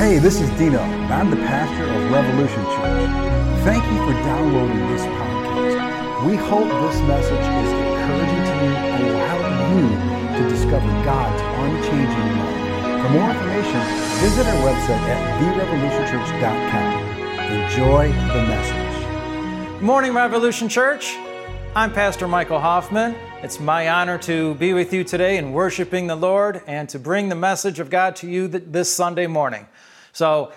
Hey, this is Dino, I'm the pastor of Revolution Church. Thank you for downloading this podcast. We hope this message is encouraging to you and allowing you to discover God's unchanging love. For more information, visit our website at therevolutionchurch.com. Enjoy the message. Good morning, Revolution Church. I'm Pastor Michael Hoffman. It's my honor to be with you today in worshiping the Lord and to bring the message of God to you this Sunday morning. So,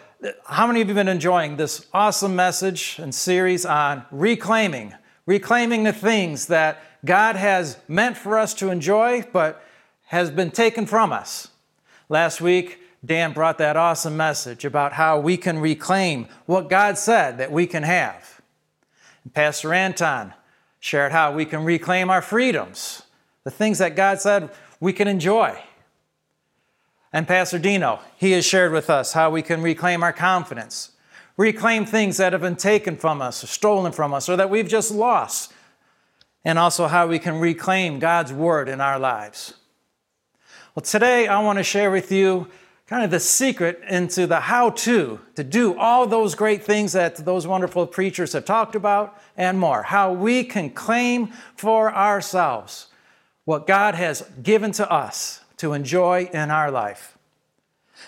how many of you have been enjoying this awesome message and series on reclaiming, reclaiming the things that God has meant for us to enjoy but has been taken from us? Last week, Dan brought that awesome message about how we can reclaim what God said that we can have. And Pastor Anton shared how we can reclaim our freedoms, the things that God said we can enjoy. And Pastor Dino, he has shared with us how we can reclaim our confidence, reclaim things that have been taken from us or stolen from us or that we've just lost, and also how we can reclaim God's word in our lives. Well, today I want to share with you kind of the secret into the how to to do all those great things that those wonderful preachers have talked about and more. How we can claim for ourselves what God has given to us to enjoy in our life.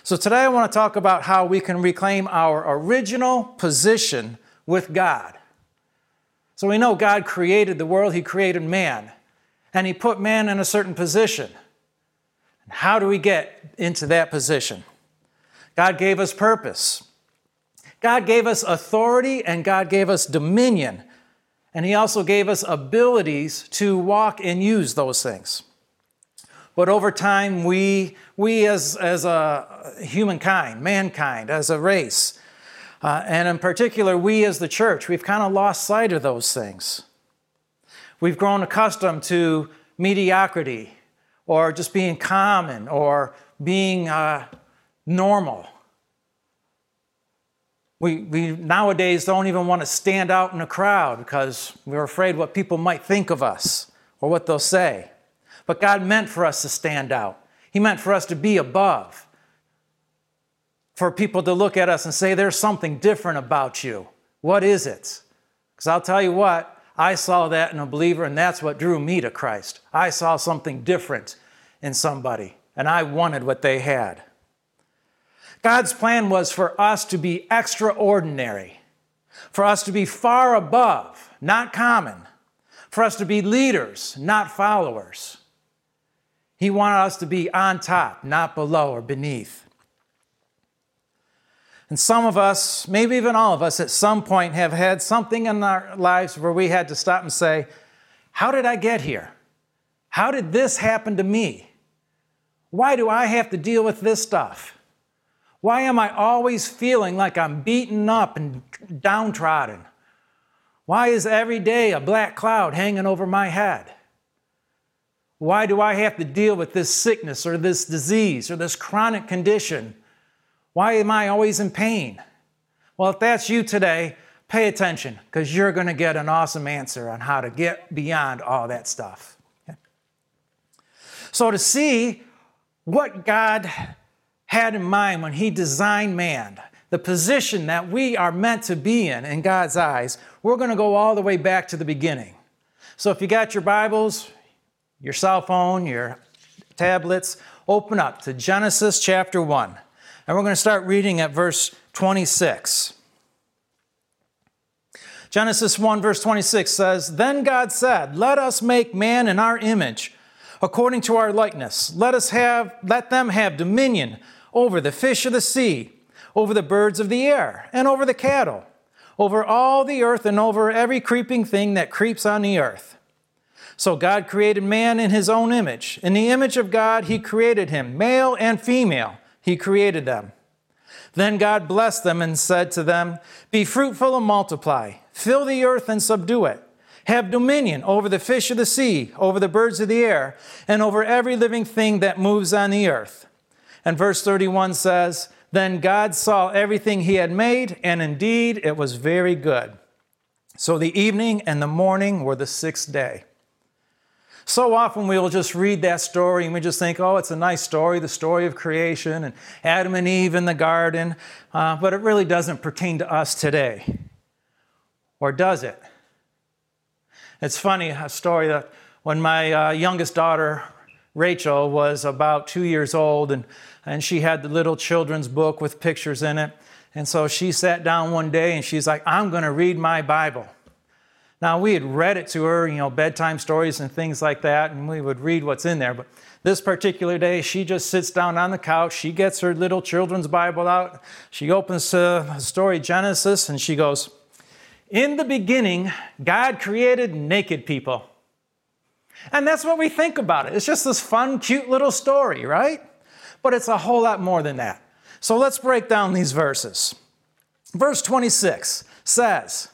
So today I want to talk about how we can reclaim our original position with God. So we know God created the world, He created man, and He put man in a certain position. How do we get into that position? God gave us purpose. God gave us authority and God gave us dominion. And He also gave us abilities to walk and use those things. But over time, we, we as, as a humankind, mankind, as a race, uh, and in particular, we as the church, we've kind of lost sight of those things. We've grown accustomed to mediocrity or just being common or being uh, normal. We, we nowadays don't even want to stand out in a crowd because we're afraid what people might think of us or what they'll say. But God meant for us to stand out. He meant for us to be above, for people to look at us and say, There's something different about you. What is it? Because I'll tell you what, I saw that in a believer, and that's what drew me to Christ. I saw something different in somebody, and I wanted what they had. God's plan was for us to be extraordinary, for us to be far above, not common, for us to be leaders, not followers. He wanted us to be on top, not below or beneath. And some of us, maybe even all of us, at some point have had something in our lives where we had to stop and say, How did I get here? How did this happen to me? Why do I have to deal with this stuff? Why am I always feeling like I'm beaten up and downtrodden? Why is every day a black cloud hanging over my head? Why do I have to deal with this sickness or this disease or this chronic condition? Why am I always in pain? Well, if that's you today, pay attention because you're going to get an awesome answer on how to get beyond all that stuff. Okay? So, to see what God had in mind when He designed man, the position that we are meant to be in in God's eyes, we're going to go all the way back to the beginning. So, if you got your Bibles, your cell phone, your tablets, open up to Genesis chapter 1. And we're going to start reading at verse 26. Genesis 1, verse 26 says, Then God said, Let us make man in our image, according to our likeness. Let us have, let them have dominion over the fish of the sea, over the birds of the air, and over the cattle, over all the earth, and over every creeping thing that creeps on the earth. So God created man in his own image. In the image of God, he created him, male and female, he created them. Then God blessed them and said to them, Be fruitful and multiply, fill the earth and subdue it. Have dominion over the fish of the sea, over the birds of the air, and over every living thing that moves on the earth. And verse 31 says, Then God saw everything he had made, and indeed it was very good. So the evening and the morning were the sixth day. So often we will just read that story and we just think, oh, it's a nice story, the story of creation and Adam and Eve in the garden, uh, but it really doesn't pertain to us today. Or does it? It's funny, a story that when my uh, youngest daughter, Rachel, was about two years old and, and she had the little children's book with pictures in it. And so she sat down one day and she's like, I'm going to read my Bible. Now, we had read it to her, you know, bedtime stories and things like that, and we would read what's in there. But this particular day, she just sits down on the couch. She gets her little children's Bible out. She opens uh, the story Genesis, and she goes, In the beginning, God created naked people. And that's what we think about it. It's just this fun, cute little story, right? But it's a whole lot more than that. So let's break down these verses. Verse 26 says,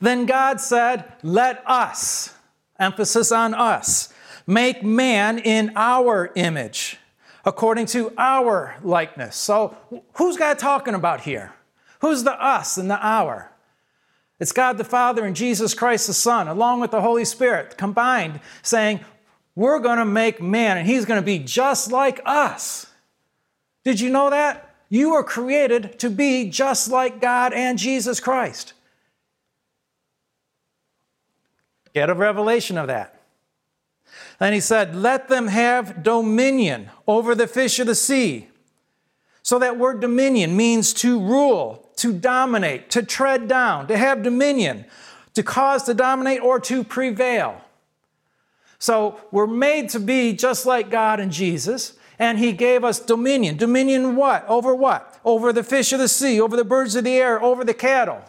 then God said, Let us, emphasis on us, make man in our image, according to our likeness. So, who's God talking about here? Who's the us and the our? It's God the Father and Jesus Christ the Son, along with the Holy Spirit, combined, saying, We're going to make man, and he's going to be just like us. Did you know that? You were created to be just like God and Jesus Christ. Get a revelation of that. Then he said, Let them have dominion over the fish of the sea. So that word dominion means to rule, to dominate, to tread down, to have dominion, to cause to dominate or to prevail. So we're made to be just like God and Jesus, and He gave us dominion. Dominion what? Over what? Over the fish of the sea, over the birds of the air, over the cattle.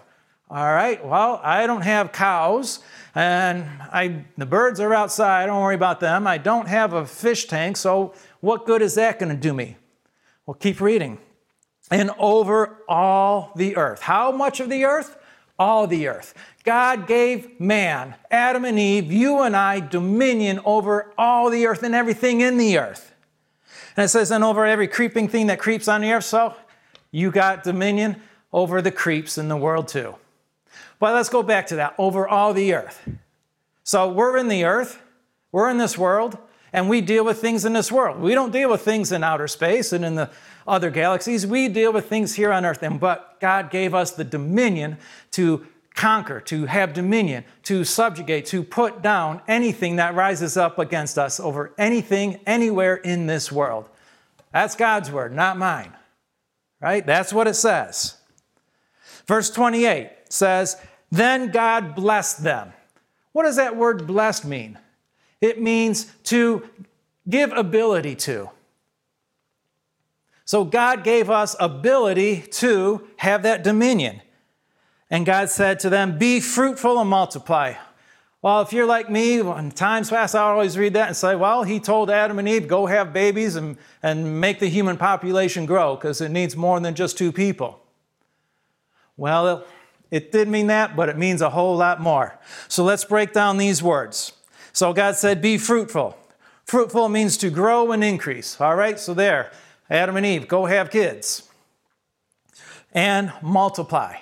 All right, well, I don't have cows, and I, the birds are outside, don't worry about them. I don't have a fish tank, so what good is that going to do me? Well, keep reading. And over all the earth. How much of the earth? All the earth. God gave man, Adam and Eve, you and I, dominion over all the earth and everything in the earth. And it says, and over every creeping thing that creeps on the earth. So you got dominion over the creeps in the world too. But let's go back to that over all the earth. So we're in the earth, we're in this world, and we deal with things in this world. We don't deal with things in outer space and in the other galaxies. We deal with things here on earth. And but God gave us the dominion to conquer, to have dominion, to subjugate, to put down anything that rises up against us over anything anywhere in this world. That's God's word, not mine. Right? That's what it says. Verse 28 says, Then God blessed them. What does that word blessed mean? It means to give ability to. So God gave us ability to have that dominion. And God said to them, Be fruitful and multiply. Well, if you're like me, when times past, I always read that and say, Well, he told Adam and Eve, go have babies and, and make the human population grow because it needs more than just two people. Well, it did mean that, but it means a whole lot more. So let's break down these words. So God said, Be fruitful. Fruitful means to grow and increase. All right, so there, Adam and Eve, go have kids. And multiply.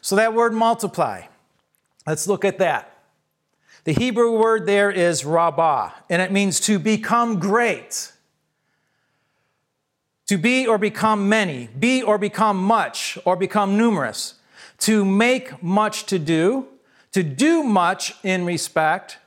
So that word multiply, let's look at that. The Hebrew word there is rabbah, and it means to become great to be or become many, be or become much or become numerous to make much to do, to do much in respect,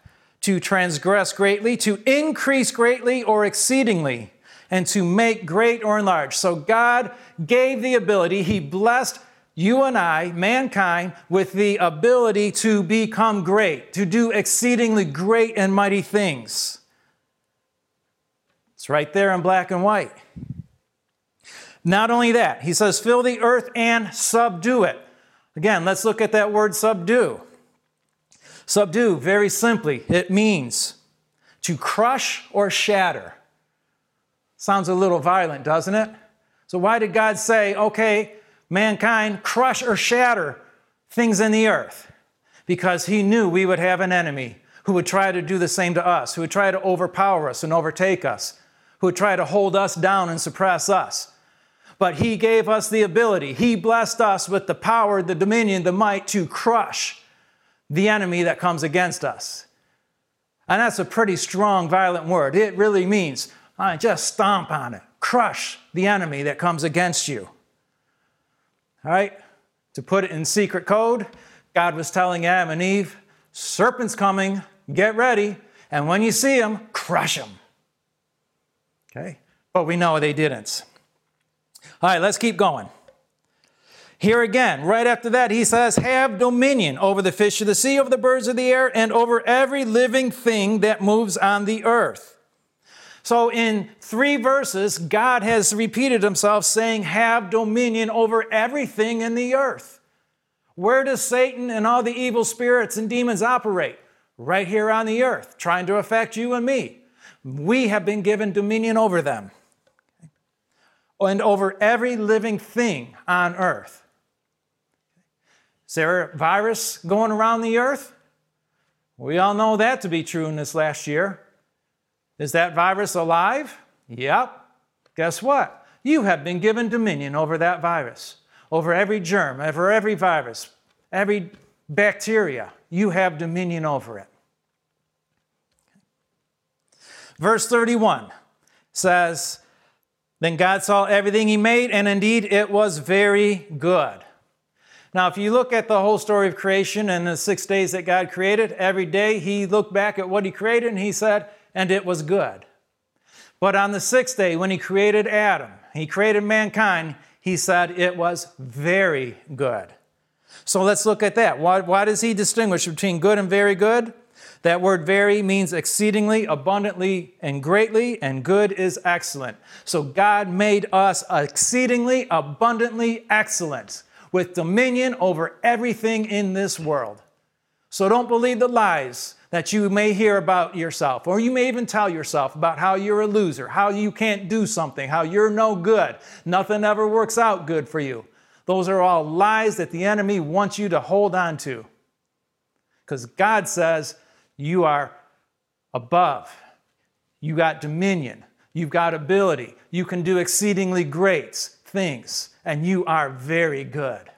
to transgress greatly, to increase greatly or exceedingly, and to make great or enlarge. So God gave the ability, He blessed you and I, mankind, with the ability to become great, to do exceedingly great and mighty things. It's right there in black and white. Not only that, he says, fill the earth and subdue it. Again, let's look at that word subdue. Subdue, very simply, it means to crush or shatter. Sounds a little violent, doesn't it? So, why did God say, okay, mankind, crush or shatter things in the earth? Because He knew we would have an enemy who would try to do the same to us, who would try to overpower us and overtake us, who would try to hold us down and suppress us but He gave us the ability. He blessed us with the power, the dominion, the might to crush the enemy that comes against us. And that's a pretty strong, violent word. It really means I just stomp on it, crush the enemy that comes against you. All right? To put it in secret code, God was telling Adam and Eve, serpent's coming, get ready, and when you see him, crush him. Okay? But we know they didn't. All right, let's keep going. Here again, right after that, he says, Have dominion over the fish of the sea, over the birds of the air, and over every living thing that moves on the earth. So, in three verses, God has repeated himself saying, Have dominion over everything in the earth. Where does Satan and all the evil spirits and demons operate? Right here on the earth, trying to affect you and me. We have been given dominion over them and over every living thing on earth. Is there a virus going around the earth? We all know that to be true in this last year. Is that virus alive? Yep. Guess what? You have been given dominion over that virus, over every germ, over every virus, every bacteria. You have dominion over it. Verse 31 says, Then God saw everything He made, and indeed it was very good. Now, if you look at the whole story of creation and the six days that God created, every day he looked back at what he created and he said, and it was good. But on the sixth day, when he created Adam, he created mankind, he said it was very good. So let's look at that. Why, why does he distinguish between good and very good? That word very means exceedingly, abundantly, and greatly, and good is excellent. So God made us exceedingly, abundantly excellent with dominion over everything in this world. So don't believe the lies that you may hear about yourself, or you may even tell yourself about how you're a loser, how you can't do something, how you're no good, nothing ever works out good for you. Those are all lies that the enemy wants you to hold on to. Because God says you are above, you got dominion, you've got ability, you can do exceedingly great things and you are very good.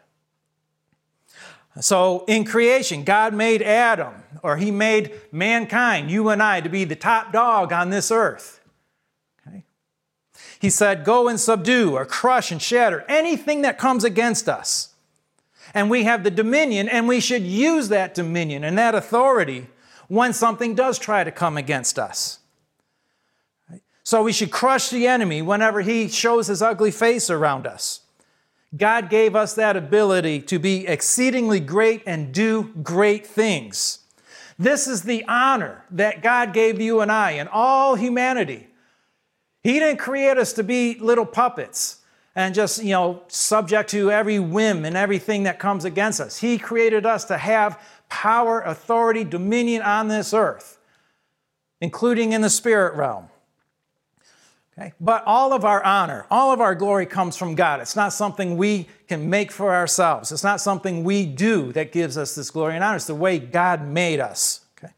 So, in creation, God made Adam, or He made mankind, you and I, to be the top dog on this earth. Okay? He said, Go and subdue, or crush and shatter anything that comes against us. And we have the dominion, and we should use that dominion and that authority when something does try to come against us. So, we should crush the enemy whenever he shows his ugly face around us. God gave us that ability to be exceedingly great and do great things. This is the honor that God gave you and I and all humanity. He didn't create us to be little puppets and just, you know, subject to every whim and everything that comes against us. He created us to have power, authority, dominion on this earth, including in the spirit realm. Okay? But all of our honor, all of our glory comes from God. It's not something we can make for ourselves. It's not something we do that gives us this glory and honor. It's the way God made us. Okay?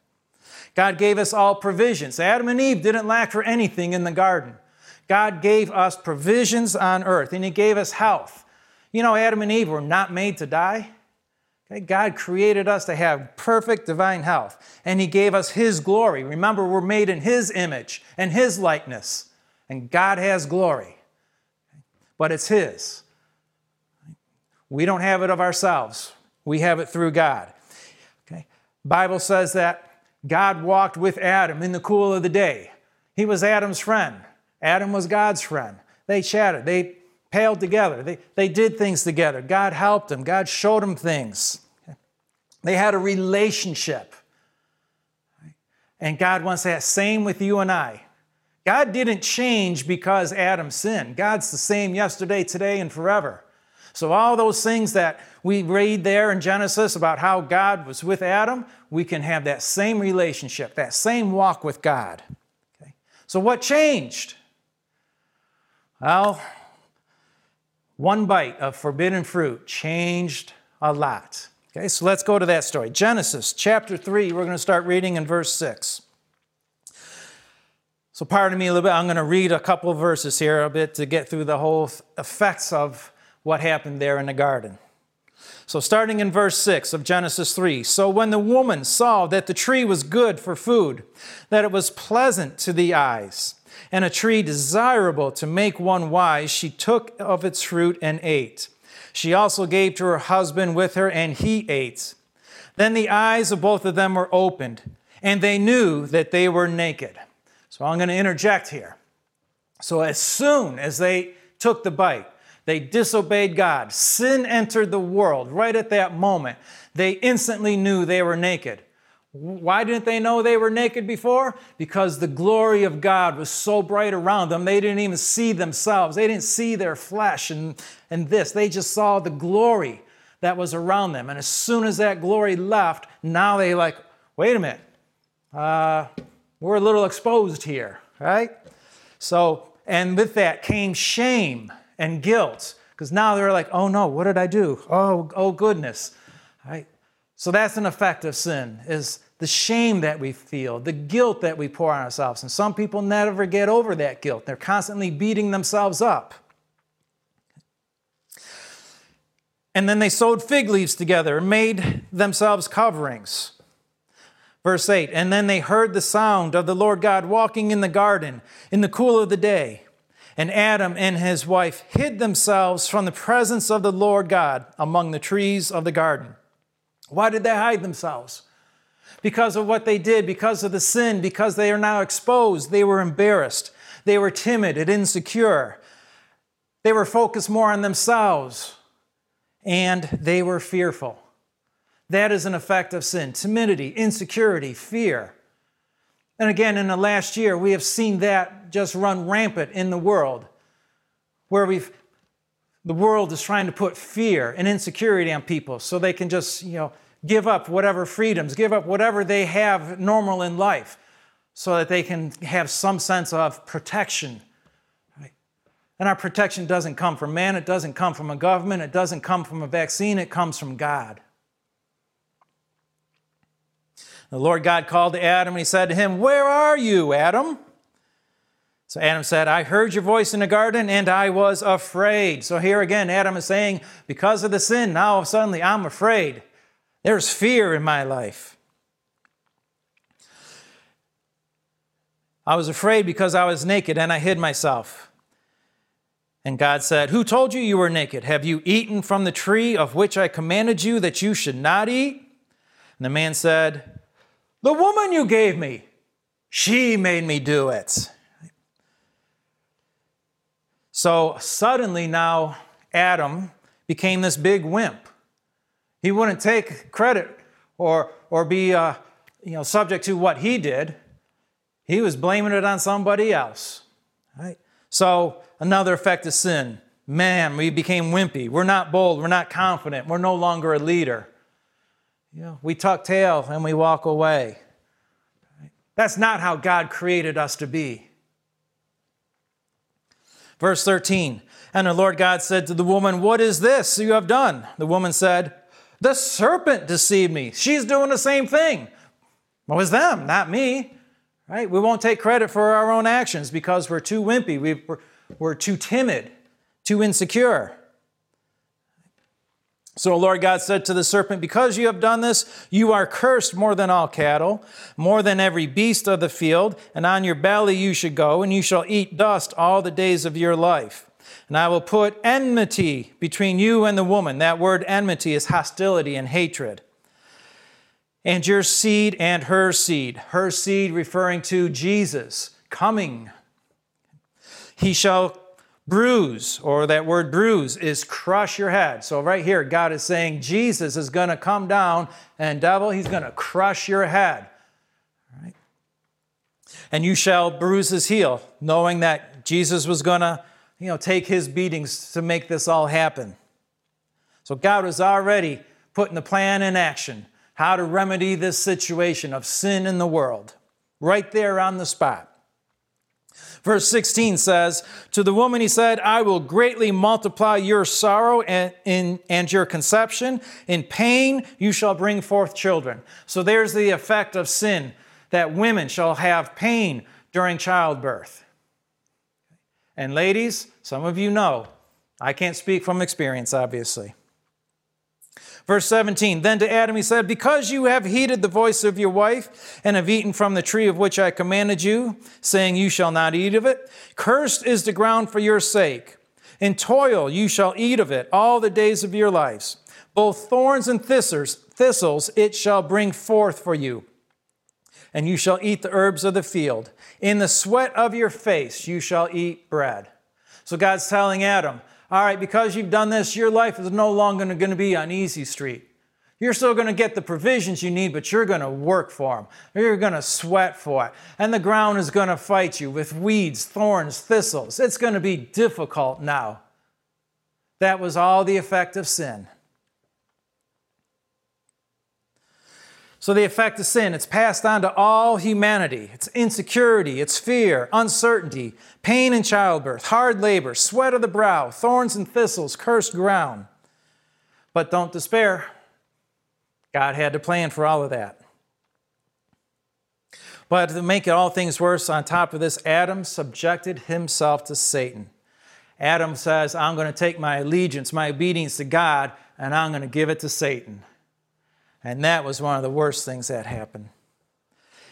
God gave us all provisions. Adam and Eve didn't lack for anything in the garden. God gave us provisions on earth, and He gave us health. You know, Adam and Eve were not made to die. God created us to have perfect divine health, and He gave us His glory. Remember, we're made in His image and His likeness and God has glory, but it's His. We don't have it of ourselves. We have it through God. Okay? Bible says that God walked with Adam in the cool of the day. He was Adam's friend. Adam was God's friend. They chatted. They paled together. They, they did things together. God helped them. God showed them things. They had a relationship. And God wants that same with you and I. God didn't change because Adam sinned. God's the same yesterday, today, and forever. So, all those things that we read there in Genesis about how God was with Adam, we can have that same relationship, that same walk with God. Okay? So, what changed? Well, one bite of forbidden fruit changed a lot. Okay, so let's go to that story. Genesis chapter 3, we're going to start reading in verse 6. So, pardon me a little bit. I'm going to read a couple of verses here a bit to get through the whole effects of what happened there in the garden. So, starting in verse 6 of Genesis 3 So, when the woman saw that the tree was good for food, that it was pleasant to the eyes, and a tree desirable to make one wise, she took of its fruit and ate. She also gave to her husband with her, and he ate. Then the eyes of both of them were opened, and they knew that they were naked. So, I'm going to interject here. So, as soon as they took the bite, they disobeyed God. Sin entered the world right at that moment. They instantly knew they were naked. Why didn't they know they were naked before? Because the glory of God was so bright around them, they didn't even see themselves. They didn't see their flesh and, and this. They just saw the glory that was around them. And as soon as that glory left, now they like, wait a minute, uh, we're a little exposed here, right? So, and with that came shame and guilt because now they're like, oh no, what did I do? Oh, oh goodness. Right? So that's an effect of sin is the shame that we feel, the guilt that we pour on ourselves. And some people never get over that guilt. They're constantly beating themselves up. And then they sewed fig leaves together and made themselves coverings. Verse 8 And then they heard the sound of the Lord God walking in the garden in the cool of the day. And Adam and his wife hid themselves from the presence of the Lord God among the trees of the garden. Why did they hide themselves? Because of what they did, because of the sin, because they are now exposed. They were embarrassed. They were timid and insecure. They were focused more on themselves. And they were fearful. That is an effect of sin timidity, insecurity, fear. And again, in the last year, we have seen that just run rampant in the world, where we've the world is trying to put fear and insecurity on people so they can just, you know, give up whatever freedoms, give up whatever they have normal in life so that they can have some sense of protection. Right? And our protection doesn't come from man, it doesn't come from a government, it doesn't come from a vaccine, it comes from God. The Lord God called to Adam and he said to him, Where are you, Adam? So Adam said, I heard your voice in the garden and I was afraid. So here again, Adam is saying, Because of the sin, now suddenly I'm afraid. There's fear in my life. I was afraid because I was naked and I hid myself. And God said, Who told you you were naked? Have you eaten from the tree of which I commanded you that you should not eat? And the man said, the woman you gave me, she made me do it. So suddenly now Adam became this big wimp. He wouldn't take credit or, or be uh, you know, subject to what he did. He was blaming it on somebody else. Right? So another effect of sin. Man, we became wimpy. We're not bold. We're not confident. We're no longer a leader. You know, we tuck tail and we walk away. That's not how God created us to be. Verse 13 And the Lord God said to the woman, What is this you have done? The woman said, The serpent deceived me. She's doing the same thing. Well, it was them, not me. Right? We won't take credit for our own actions because we're too wimpy, we're, we're too timid, too insecure. So the Lord God said to the serpent, Because you have done this, you are cursed more than all cattle, more than every beast of the field, and on your belly you should go, and you shall eat dust all the days of your life. And I will put enmity between you and the woman. That word enmity is hostility and hatred. And your seed and her seed. Her seed referring to Jesus coming. He shall bruise, or that word bruise, is crush your head. So, right here, God is saying Jesus is going to come down, and devil, he's going to crush your head. Right? And you shall bruise his heel, knowing that Jesus was going to you know, take his beatings to make this all happen. So, God was already putting the plan in action how to remedy this situation of sin in the world, right there on the spot. Verse 16 says, To the woman he said, I will greatly multiply your sorrow and, and your conception. In pain you shall bring forth children. So there's the effect of sin, that women shall have pain during childbirth. And ladies, some of you know, I can't speak from experience, obviously. Verse 17 Then to Adam he said, Because you have heeded the voice of your wife, and have eaten from the tree of which I commanded you, saying, You shall not eat of it, cursed is the ground for your sake. In toil you shall eat of it all the days of your lives. Both thorns and thistles, thistles it shall bring forth for you. And you shall eat the herbs of the field. In the sweat of your face you shall eat bread. So God's telling Adam, all right, because you've done this, your life is no longer going to be on easy street. You're still going to get the provisions you need, but you're going to work for them. You're going to sweat for it. And the ground is going to fight you with weeds, thorns, thistles. It's going to be difficult now. That was all the effect of sin. So, the effect of sin, it's passed on to all humanity. It's insecurity, it's fear, uncertainty, pain in childbirth, hard labor, sweat of the brow, thorns and thistles, cursed ground. But don't despair. God had to plan for all of that. But to make it all things worse, on top of this, Adam subjected himself to Satan. Adam says, I'm going to take my allegiance, my obedience to God, and I'm going to give it to Satan. And that was one of the worst things that happened.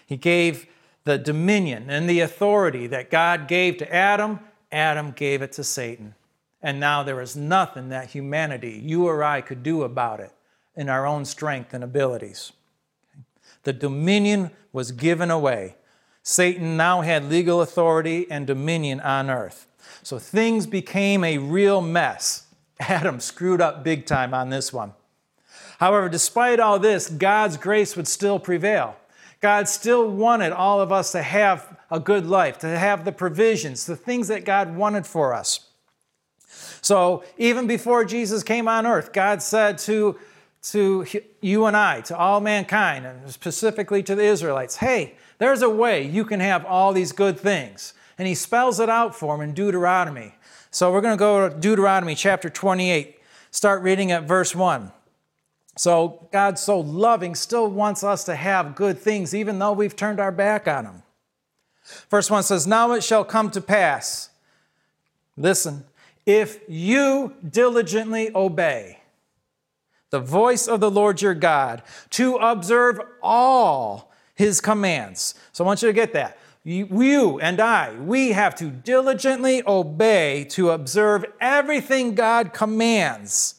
He gave the dominion and the authority that God gave to Adam, Adam gave it to Satan. And now there is nothing that humanity, you or I, could do about it in our own strength and abilities. The dominion was given away. Satan now had legal authority and dominion on earth. So things became a real mess. Adam screwed up big time on this one. However, despite all this, God's grace would still prevail. God still wanted all of us to have a good life, to have the provisions, the things that God wanted for us. So, even before Jesus came on earth, God said to, to you and I, to all mankind, and specifically to the Israelites, hey, there's a way you can have all these good things. And He spells it out for them in Deuteronomy. So, we're going to go to Deuteronomy chapter 28, start reading at verse 1. So, God, so loving, still wants us to have good things, even though we've turned our back on Him. Verse 1 says, Now it shall come to pass, listen, if you diligently obey the voice of the Lord your God to observe all His commands. So I want you to get that. You and I, we have to diligently obey to observe everything God commands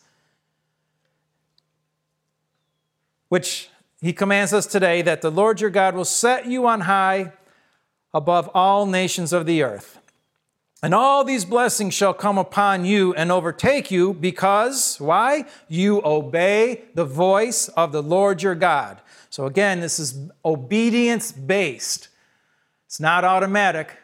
which he commands us today that the Lord your God will set you on high above all nations of the earth. And all these blessings shall come upon you and overtake you because, why? You obey the voice of the Lord your God. So again, this is obedience based. It's not automatic.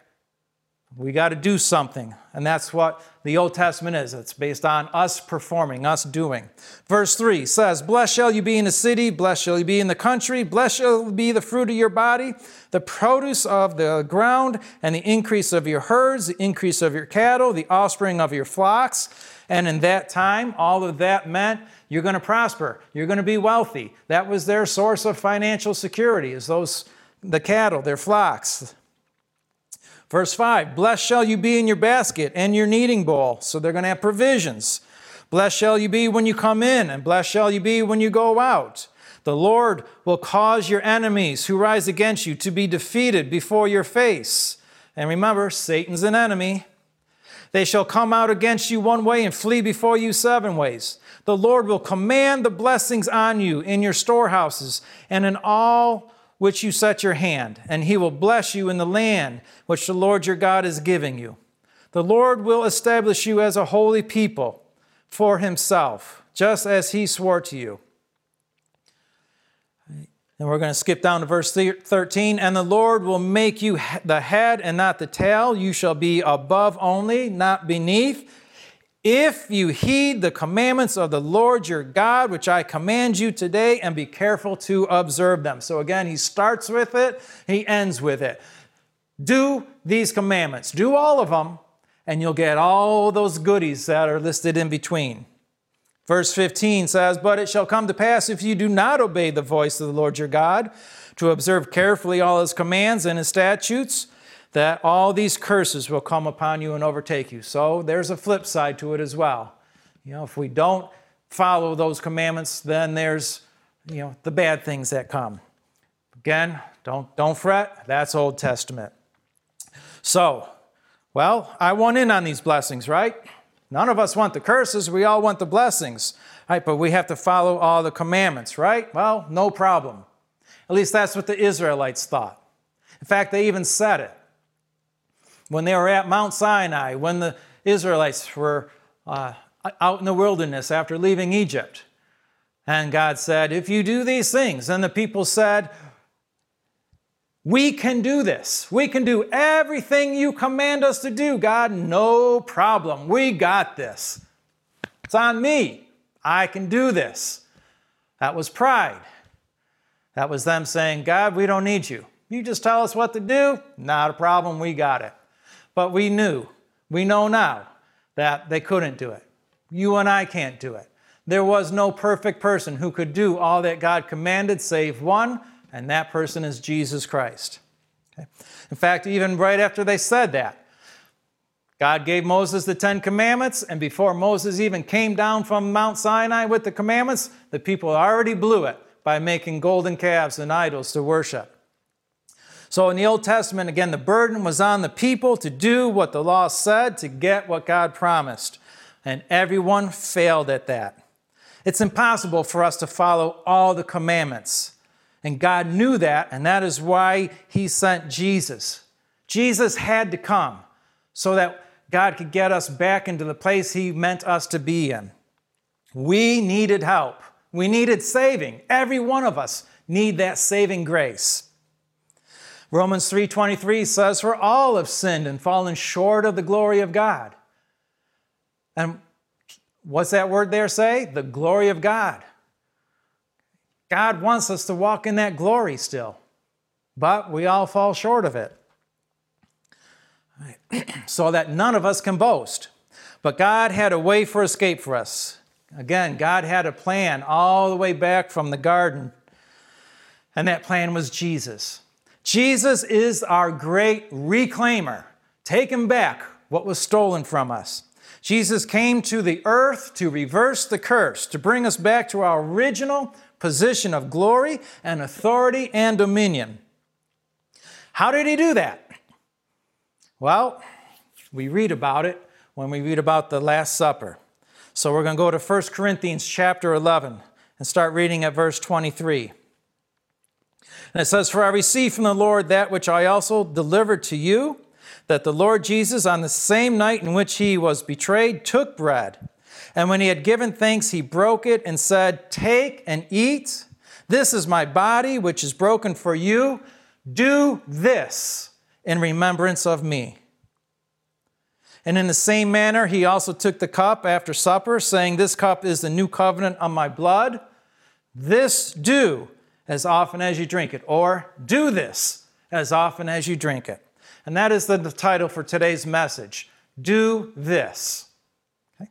We got to do something. And that's what the Old Testament is. It's based on us performing, us doing. Verse 3 says, Blessed shall you be in the city, blessed shall you be in the country, blessed shall be the fruit of your body, the produce of the ground, and the increase of your herds, the increase of your cattle, the offspring of your flocks. And in that time, all of that meant you're going to prosper, you're going to be wealthy. That was their source of financial security, is those the cattle, their flocks. Verse 5 Blessed shall you be in your basket and your kneading bowl. So they're going to have provisions. Blessed shall you be when you come in, and blessed shall you be when you go out. The Lord will cause your enemies who rise against you to be defeated before your face. And remember, Satan's an enemy. They shall come out against you one way and flee before you seven ways. The Lord will command the blessings on you in your storehouses and in all which you set your hand, and he will bless you in the land which the Lord your God is giving you. The Lord will establish you as a holy people for himself, just as he swore to you. And we're going to skip down to verse 13. And the Lord will make you the head and not the tail. You shall be above only, not beneath if you heed the commandments of the Lord your God, which I command you today, and be careful to observe them. So again, he starts with it, he ends with it. Do these commandments, do all of them, and you'll get all those goodies that are listed in between. Verse 15 says, But it shall come to pass if you do not obey the voice of the Lord your God, to observe carefully all his commands and his statutes, that all these curses will come upon you and overtake you. So there's a flip side to it as well. You know, if we don't follow those commandments, then there's you know the bad things that come. Again, don't don't fret. That's Old Testament. So, well, I want in on these blessings, right? None of us want the curses. We all want the blessings, right? But we have to follow all the commandments, right? Well, no problem. At least that's what the Israelites thought. In fact, they even said it when they were at Mount Sinai, when the Israelites were uh, out in the wilderness after leaving Egypt. And God said, If you do these things, and the people said, We can do this. We can do everything you command us to do, God. No problem. We got this. It's on me. I can do this. That was pride. That was them saying, God, we don't need you. You just tell us what to do. Not a problem. We got it. But we knew, we know now that they couldn't do it. You and I can't do it. There was no perfect person who could do all that God commanded, save one, and that person is Jesus Christ. Okay? In fact, even right after they said that, God gave Moses the Ten Commandments, and before Moses even came down from Mount Sinai with the commandments, the people already blew it by making golden calves and idols to worship. So in the Old Testament, again, the burden was on the people to do what the law said to get what God promised and everyone failed at that. It's impossible for us to follow all the commandments. And God knew that, and that is why He sent Jesus. Jesus had to come so that God could get us back into the place He meant us to be in. We needed help. We needed saving. Every one of us need that saving grace. Romans 3:23 says for all have sinned and fallen short of the glory of God. And what's that word there say? The glory of God. God wants us to walk in that glory still, but we all fall short of it. so that none of us can boast. But God had a way for escape for us. Again, God had a plan all the way back from the garden, and that plan was Jesus. Jesus is our great reclaimer, taking back what was stolen from us. Jesus came to the earth to reverse the curse, to bring us back to our original position of glory and authority and dominion. How did he do that? Well, we read about it when we read about the Last Supper. So we're going to go to 1 Corinthians chapter 11 and start reading at verse 23. And it says, For I received from the Lord that which I also delivered to you that the Lord Jesus, on the same night in which he was betrayed, took bread. And when he had given thanks, he broke it and said, Take and eat. This is my body, which is broken for you. Do this in remembrance of me. And in the same manner, he also took the cup after supper, saying, This cup is the new covenant of my blood. This do as often as you drink it, or do this as often as you drink it. And that is the, title for today's message Do This. Okay?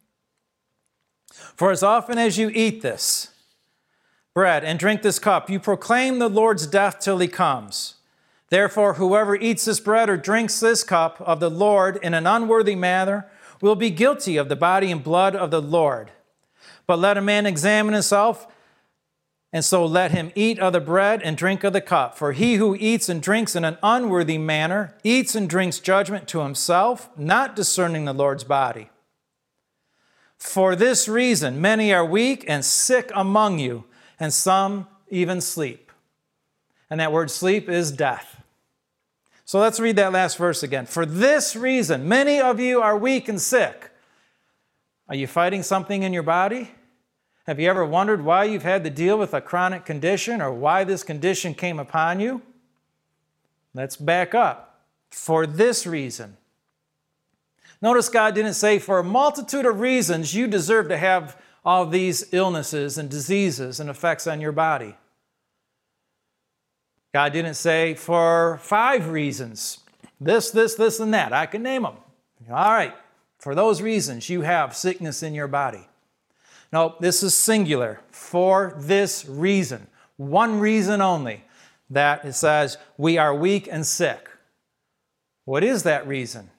For as often as you eat this bread and drink this cup, you proclaim the Lord's death till he comes. Therefore, whoever eats this bread or drinks this cup of the Lord in an unworthy manner will be guilty of the body and blood of the Lord. But let a man examine himself and so let him eat of the bread and drink of the cup. For he who eats and drinks in an unworthy manner eats and drinks judgment to himself, not discerning the Lord's body. For this reason, many are weak and sick among you, and some even sleep. And that word sleep is death. So let's read that last verse again. For this reason, many of you are weak and sick. Are you fighting something in your body? Have you ever wondered why you've had to deal with a chronic condition or why this condition came upon you? Let's back up. For this reason. Notice God didn't say, for a multitude of reasons, you deserve to have all these illnesses and diseases and effects on your body. God didn't say, for five reasons this, this, this, and that. I can name them. All right, for those reasons, you have sickness in your body. No, this is singular for this reason. One reason only that it says we are weak and sick. What is that reason?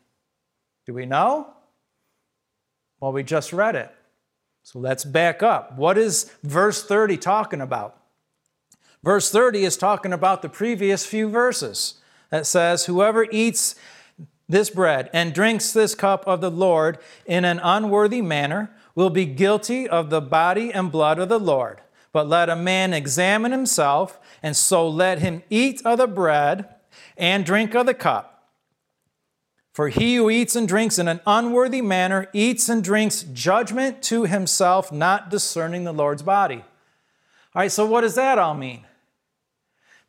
Do we know? Well, we just read it. So let's back up. What is verse 30 talking about? Verse 30 is talking about the previous few verses that says, Whoever eats this bread and drinks this cup of the Lord in an unworthy manner will be guilty of the body and blood of the Lord. But let a man examine himself, and so let him eat of the bread and drink of the cup. For he who eats and drinks in an unworthy manner eats and drinks judgment to himself, not discerning the Lord's body. All right, so what does that all mean?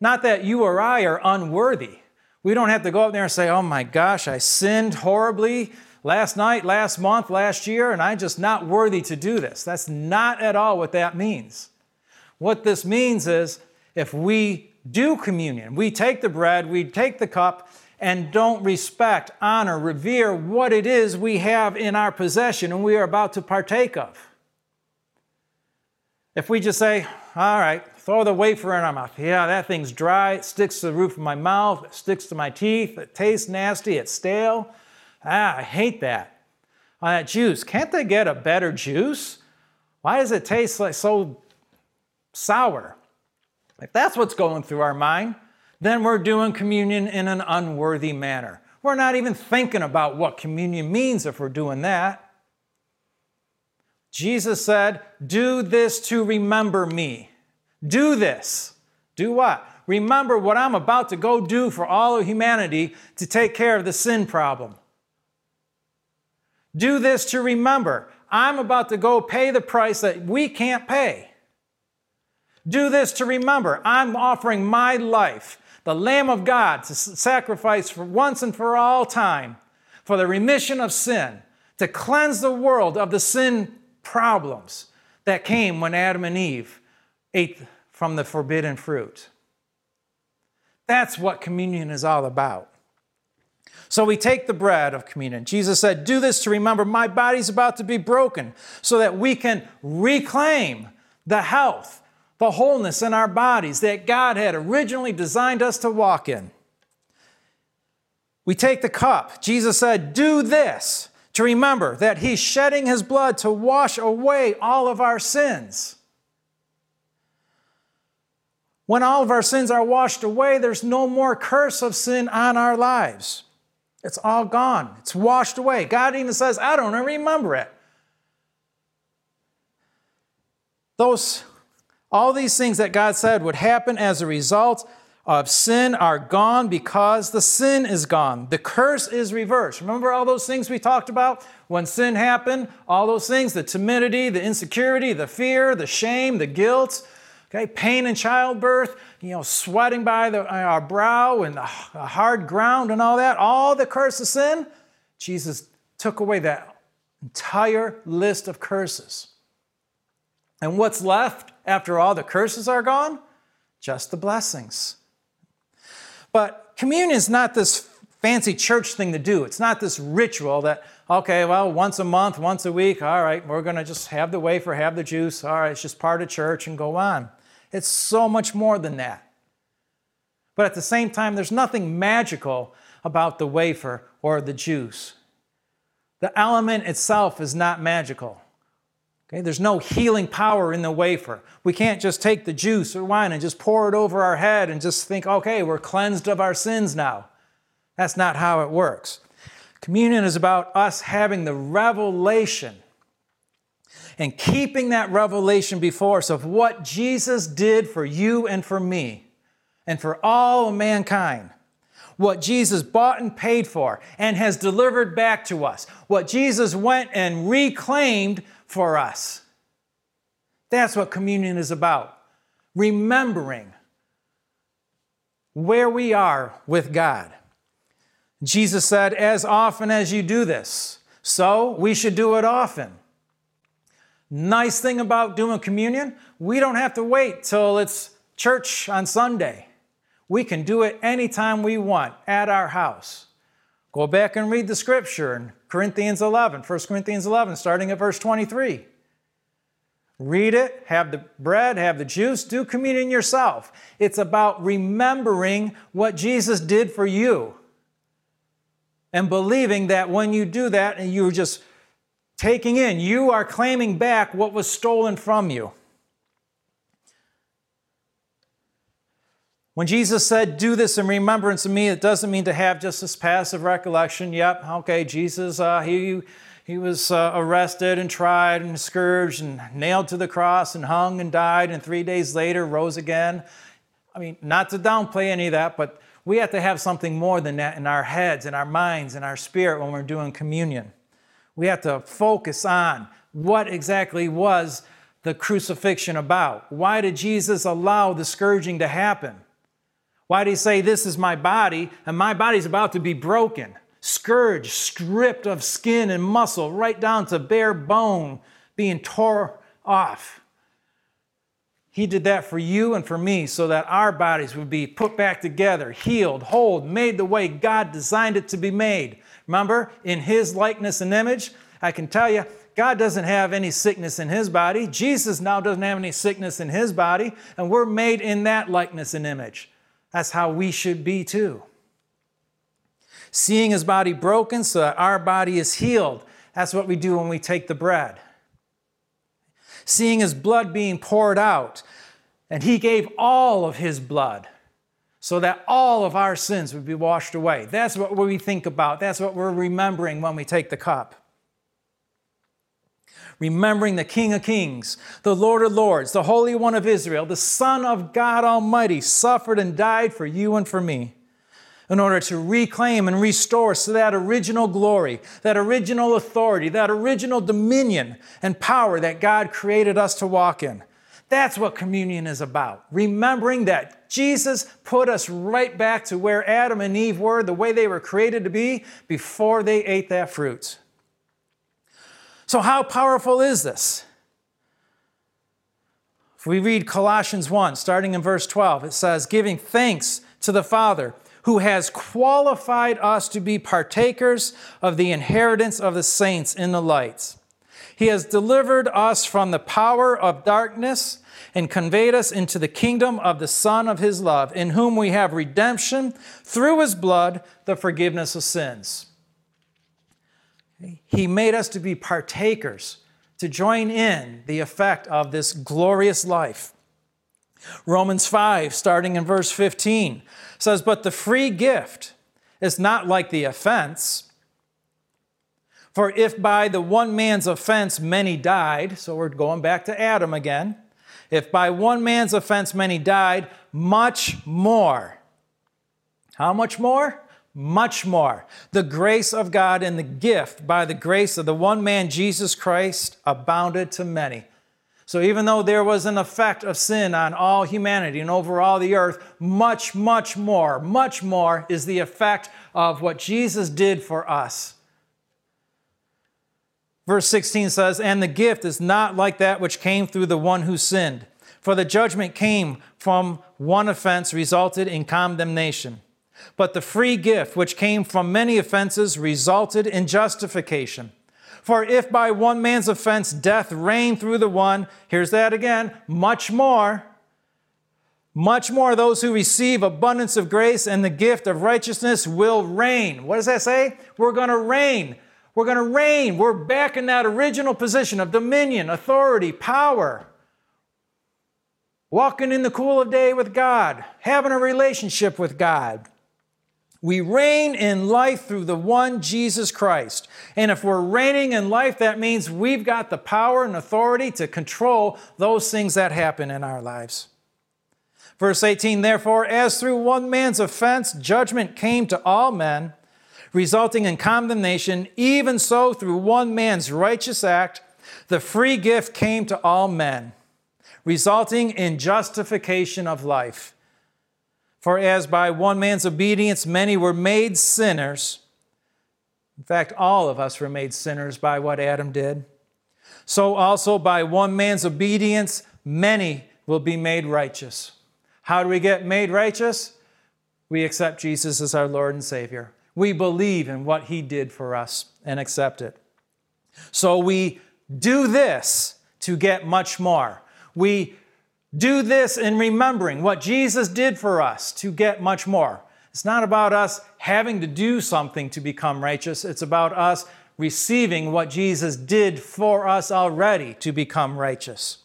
Not that you or I are unworthy. We don't have to go up there and say, oh my gosh, I sinned horribly last night, last month, last year, and I'm just not worthy to do this. That's not at all what that means. What this means is if we do communion, we take the bread, we take the cup, and don't respect, honor, revere what it is we have in our possession and we are about to partake of. If we just say, all right, throw the wafer in our mouth. Yeah, that thing's dry. It sticks to the roof of my mouth. It sticks to my teeth. It tastes nasty. It's stale. Ah, I hate that. On that juice, can't they get a better juice? Why does it taste like so sour? If that's what's going through our mind, then we're doing communion in an unworthy manner. We're not even thinking about what communion means if we're doing that. Jesus said, Do this to remember me. Do this. Do what? Remember what I'm about to go do for all of humanity to take care of the sin problem. Do this to remember I'm about to go pay the price that we can't pay. Do this to remember I'm offering my life the Lamb of God to sacrifice for once and for all time for the remission of sin, to cleanse the world of the sin problems that came when Adam and Eve ate from the forbidden fruit. That's what communion is all about. So we take the bread of communion. Jesus said, Do this to remember my body's about to be broken so that we can reclaim the health the wholeness in our bodies that God had originally designed us to walk in. We take the cup. Jesus said, Do this to remember that He's shedding His blood to wash away all of our sins. When all of our sins are washed away, there's no more curse of sin on our lives. It's all gone, it's washed away. God even says, I don't remember it. Those all these things that God said would happen as a result of sin are gone because the sin is gone. The curse is reversed. Remember all those things we talked about when sin happened? All those things the timidity, the insecurity, the fear, the shame, the guilt, okay, pain in childbirth, you know, sweating by the, uh, our brow and the hard ground and all that, all the curse of sin. Jesus took away that entire list of curses. And what's left after all the curses are gone? Just the blessings. But communion is not this fancy church thing to do. It's not this ritual that, okay, well, once a month, once a week, all right, we're going to just have the wafer, have the juice, all right, it's just part of church and go on. It's so much more than that. But at the same time, there's nothing magical about the wafer or the juice. The element itself is not magical. Okay, there's no healing power in the wafer. We can't just take the juice or wine and just pour it over our head and just think, okay, we're cleansed of our sins now. That's not how it works. Communion is about us having the revelation and keeping that revelation before us of what Jesus did for you and for me and for all mankind. What Jesus bought and paid for and has delivered back to us. What Jesus went and reclaimed for us. That's what communion is about. Remembering where we are with God. Jesus said, As often as you do this, so we should do it often. Nice thing about doing communion, we don't have to wait till it's church on Sunday. We can do it anytime we want at our house. Go back and read the scripture in Corinthians 11, 1 Corinthians 11, starting at verse 23. Read it, have the bread, have the juice, do communion yourself. It's about remembering what Jesus did for you and believing that when you do that and you just taking in, you are claiming back what was stolen from you. When Jesus said, Do this in remembrance of me, it doesn't mean to have just this passive recollection. Yep, okay, Jesus, uh, he, he was uh, arrested and tried and scourged and nailed to the cross and hung and died, and three days later rose again. I mean, not to downplay any of that, but we have to have something more than that in our heads, in our minds, in our spirit when we're doing communion. We have to focus on what exactly was the crucifixion about. Why did Jesus allow the scourging to happen? Why did he say, This is my body, and my body's about to be broken, scourged, stripped of skin and muscle, right down to bare bone, being tore off? He did that for you and for me so that our bodies would be put back together, healed, whole, made the way God designed it to be made. Remember, in His likeness and image, I can tell you, God doesn't have any sickness in His body. Jesus now doesn't have any sickness in His body, and we're made in that likeness and image. That's how we should be too. Seeing his body broken so that our body is healed. That's what we do when we take the bread. Seeing his blood being poured out, and he gave all of his blood so that all of our sins would be washed away. That's what we think about. That's what we're remembering when we take the cup remembering the King of Kings, the Lord of Lords, the Holy One of Israel, the Son of God Almighty, suffered and died for you and for me in order to reclaim and restore to that original glory, that original authority, that original dominion and power that God created us to walk in. That's what communion is about. Remembering that Jesus put us right back to where Adam and Eve were, the way they were created to be before they ate that fruit. So, how powerful is this? If we read Colossians 1, starting in verse 12, it says, Giving thanks to the Father who has qualified us to be partakers of the inheritance of the saints in the lights. He has delivered us from the power of darkness and conveyed us into the kingdom of the Son of His love, in whom we have redemption through His blood, the forgiveness of sins. He made us to be partakers, to join in the effect of this glorious life. Romans 5, starting in verse 15, says, But the free gift is not like the offense. For if by the one man's offense many died, so we're going back to Adam again, if by one man's offense many died, much more. How much more? much more. The grace of God and the gift by the grace of the one man, Jesus Christ, abounded to many. So, even though there was an effect of sin on all humanity and over all the earth, much, much more, much more is the effect of what Jesus did for us. Verse 16 says, And the gift is not like that which came through the one who sinned. For the judgment came from one offense, resulted in condemnation. But the free gift, which came from many offenses, resulted in justification. For if by one man's offense death reigned through the one, here's that again, much more, much more those who receive abundance of grace and the gift of righteousness will reign. What does that say? We're going to reign. We're going to reign. We're back in that original position of dominion, authority, power. Walking in the cool of day with God, having a relationship with God. We reign in life through the one Jesus Christ. And if we're reigning in life, that means we've got the power and authority to control those things that happen in our lives. Verse 18, therefore, as through one man's offense judgment came to all men, resulting in condemnation, even so through one man's righteous act, the free gift came to all men, resulting in justification of life. For as by one man's obedience many were made sinners, in fact, all of us were made sinners by what Adam did, so also by one man's obedience many will be made righteous. How do we get made righteous? We accept Jesus as our Lord and Savior. We believe in what He did for us and accept it. So we do this to get much more. We do this in remembering what Jesus did for us to get much more. It's not about us having to do something to become righteous, it's about us receiving what Jesus did for us already to become righteous.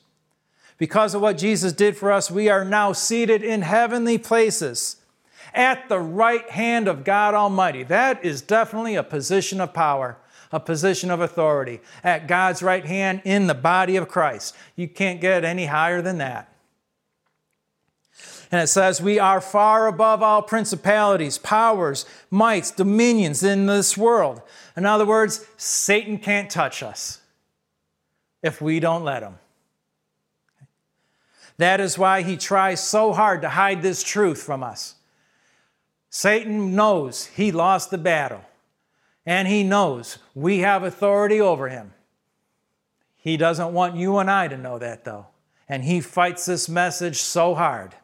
Because of what Jesus did for us, we are now seated in heavenly places at the right hand of God Almighty. That is definitely a position of power, a position of authority. At God's right hand in the body of Christ. You can't get any higher than that. And it says, We are far above all principalities, powers, mights, dominions in this world. In other words, Satan can't touch us if we don't let him. That is why he tries so hard to hide this truth from us. Satan knows he lost the battle, and he knows we have authority over him. He doesn't want you and I to know that, though, and he fights this message so hard.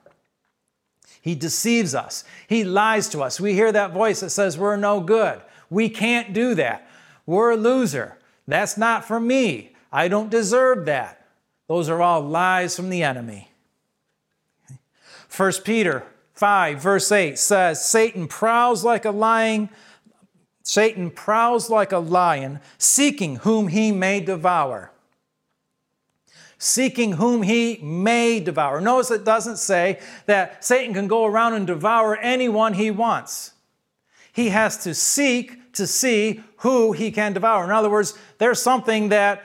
He deceives us. He lies to us. We hear that voice that says we're no good. We can't do that. We're a loser. That's not for me. I don't deserve that. Those are all lies from the enemy. 1 Peter 5, verse 8 says, Satan prowls like a lion, Satan prowls like a lion, seeking whom he may devour seeking whom he may devour. Notice it doesn't say that Satan can go around and devour anyone he wants. He has to seek to see who he can devour. In other words, there's something that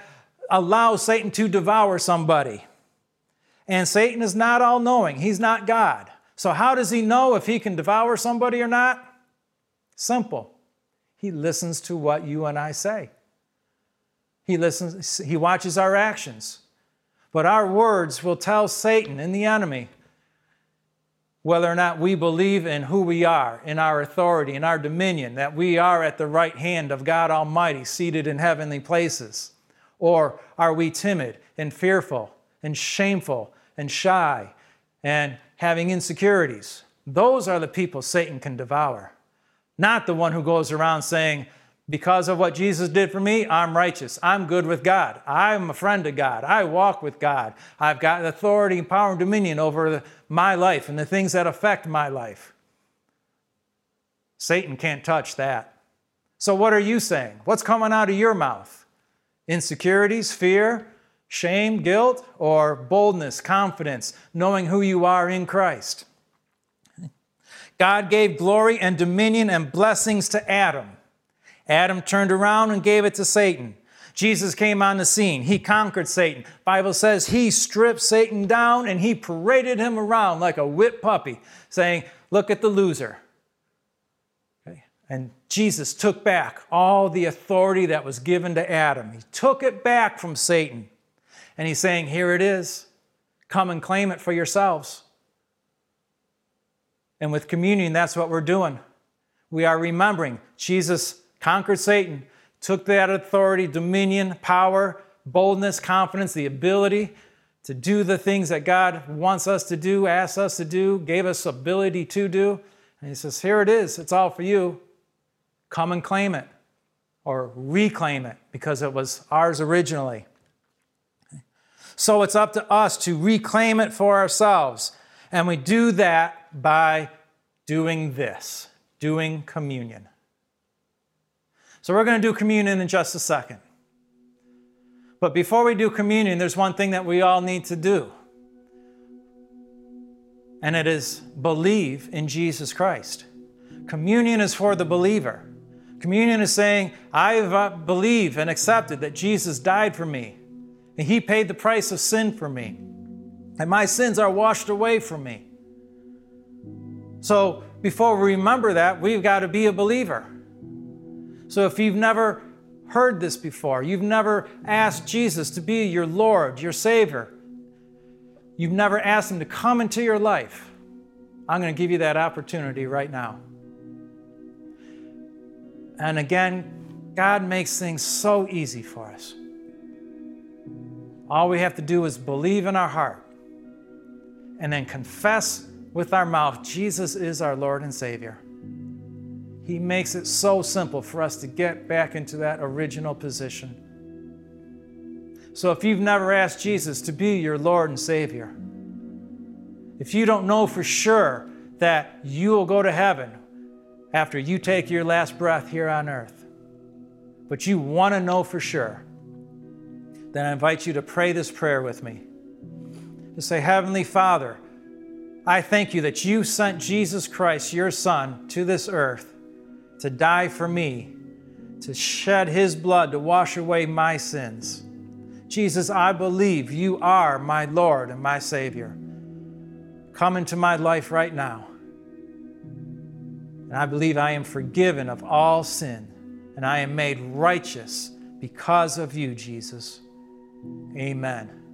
allows Satan to devour somebody. And Satan is not all knowing, he's not God. So, how does he know if he can devour somebody or not? Simple. He listens to what you and I say. He listens, he watches our actions. But our words will tell Satan and the enemy whether or not we believe in who we are, in our authority, in our dominion, that we are at the right hand of God Almighty, seated in heavenly places. Or are we timid and fearful and shameful and shy and having insecurities? Those are the people Satan can devour, not the one who goes around saying, because of what Jesus did for me, I'm righteous. I'm good with God. I'm a friend of God. I walk with God. I've got authority and power and dominion over my life and the things that affect my life. Satan can't touch that. So, what are you saying? What's coming out of your mouth? Insecurities, fear, shame, guilt, or boldness, confidence, knowing who you are in Christ? God gave glory and dominion and blessings to Adam. Adam turned around and gave it to Satan. Jesus came on the scene. He conquered Satan. Bible says he stripped Satan down and he paraded him around like a whipped puppy, saying, "Look at the loser." Okay? And Jesus took back all the authority that was given to Adam. He took it back from Satan. And he's saying, "Here it is. Come and claim it for yourselves." And with communion, that's what we're doing. We are remembering Jesus conquered Satan, took that authority, dominion, power, boldness, confidence, the ability to do the things that God wants us to do, asks us to do, gave us ability to do. And He says, Here it is, it's all for you. Come and claim it or reclaim it because it was ours originally. So it's up to us to reclaim it for ourselves. And we do that by doing this, doing communion. So we're going to do communion in just a second. But before we do communion, there's one thing that we all need to do. And it is believe in Jesus Christ. Communion is for the believer. Communion is saying, I uh, believe and accepted that Jesus died for me, and He paid the price of sin for me, and my sins are washed away from me. So before we remember that, we've got to be a believer. So if you've never heard this before, you've never asked Jesus to be your Lord, your Savior, you've never asked Him to come into your life, I'm going to give you that opportunity right now. And again, God makes things so easy for us. All we have to do is believe in our heart and then confess with our mouth Jesus is our Lord and Savior. He makes it so simple for us to get back into that original position. So if you've never asked Jesus to be your Lord and Savior, if you don't know for sure that you will go to heaven after you take your last breath here on earth, but you want to know for sure, then I invite you to pray this prayer with me. To say, Heavenly Father, I thank you that you sent Jesus Christ, your Son, to this earth to die for me, to shed his blood to wash away my sins. Jesus, I believe you are my Lord and my Savior. Come into my life right now. And I believe I am forgiven of all sin and I am made righteous because of you, Jesus. Amen.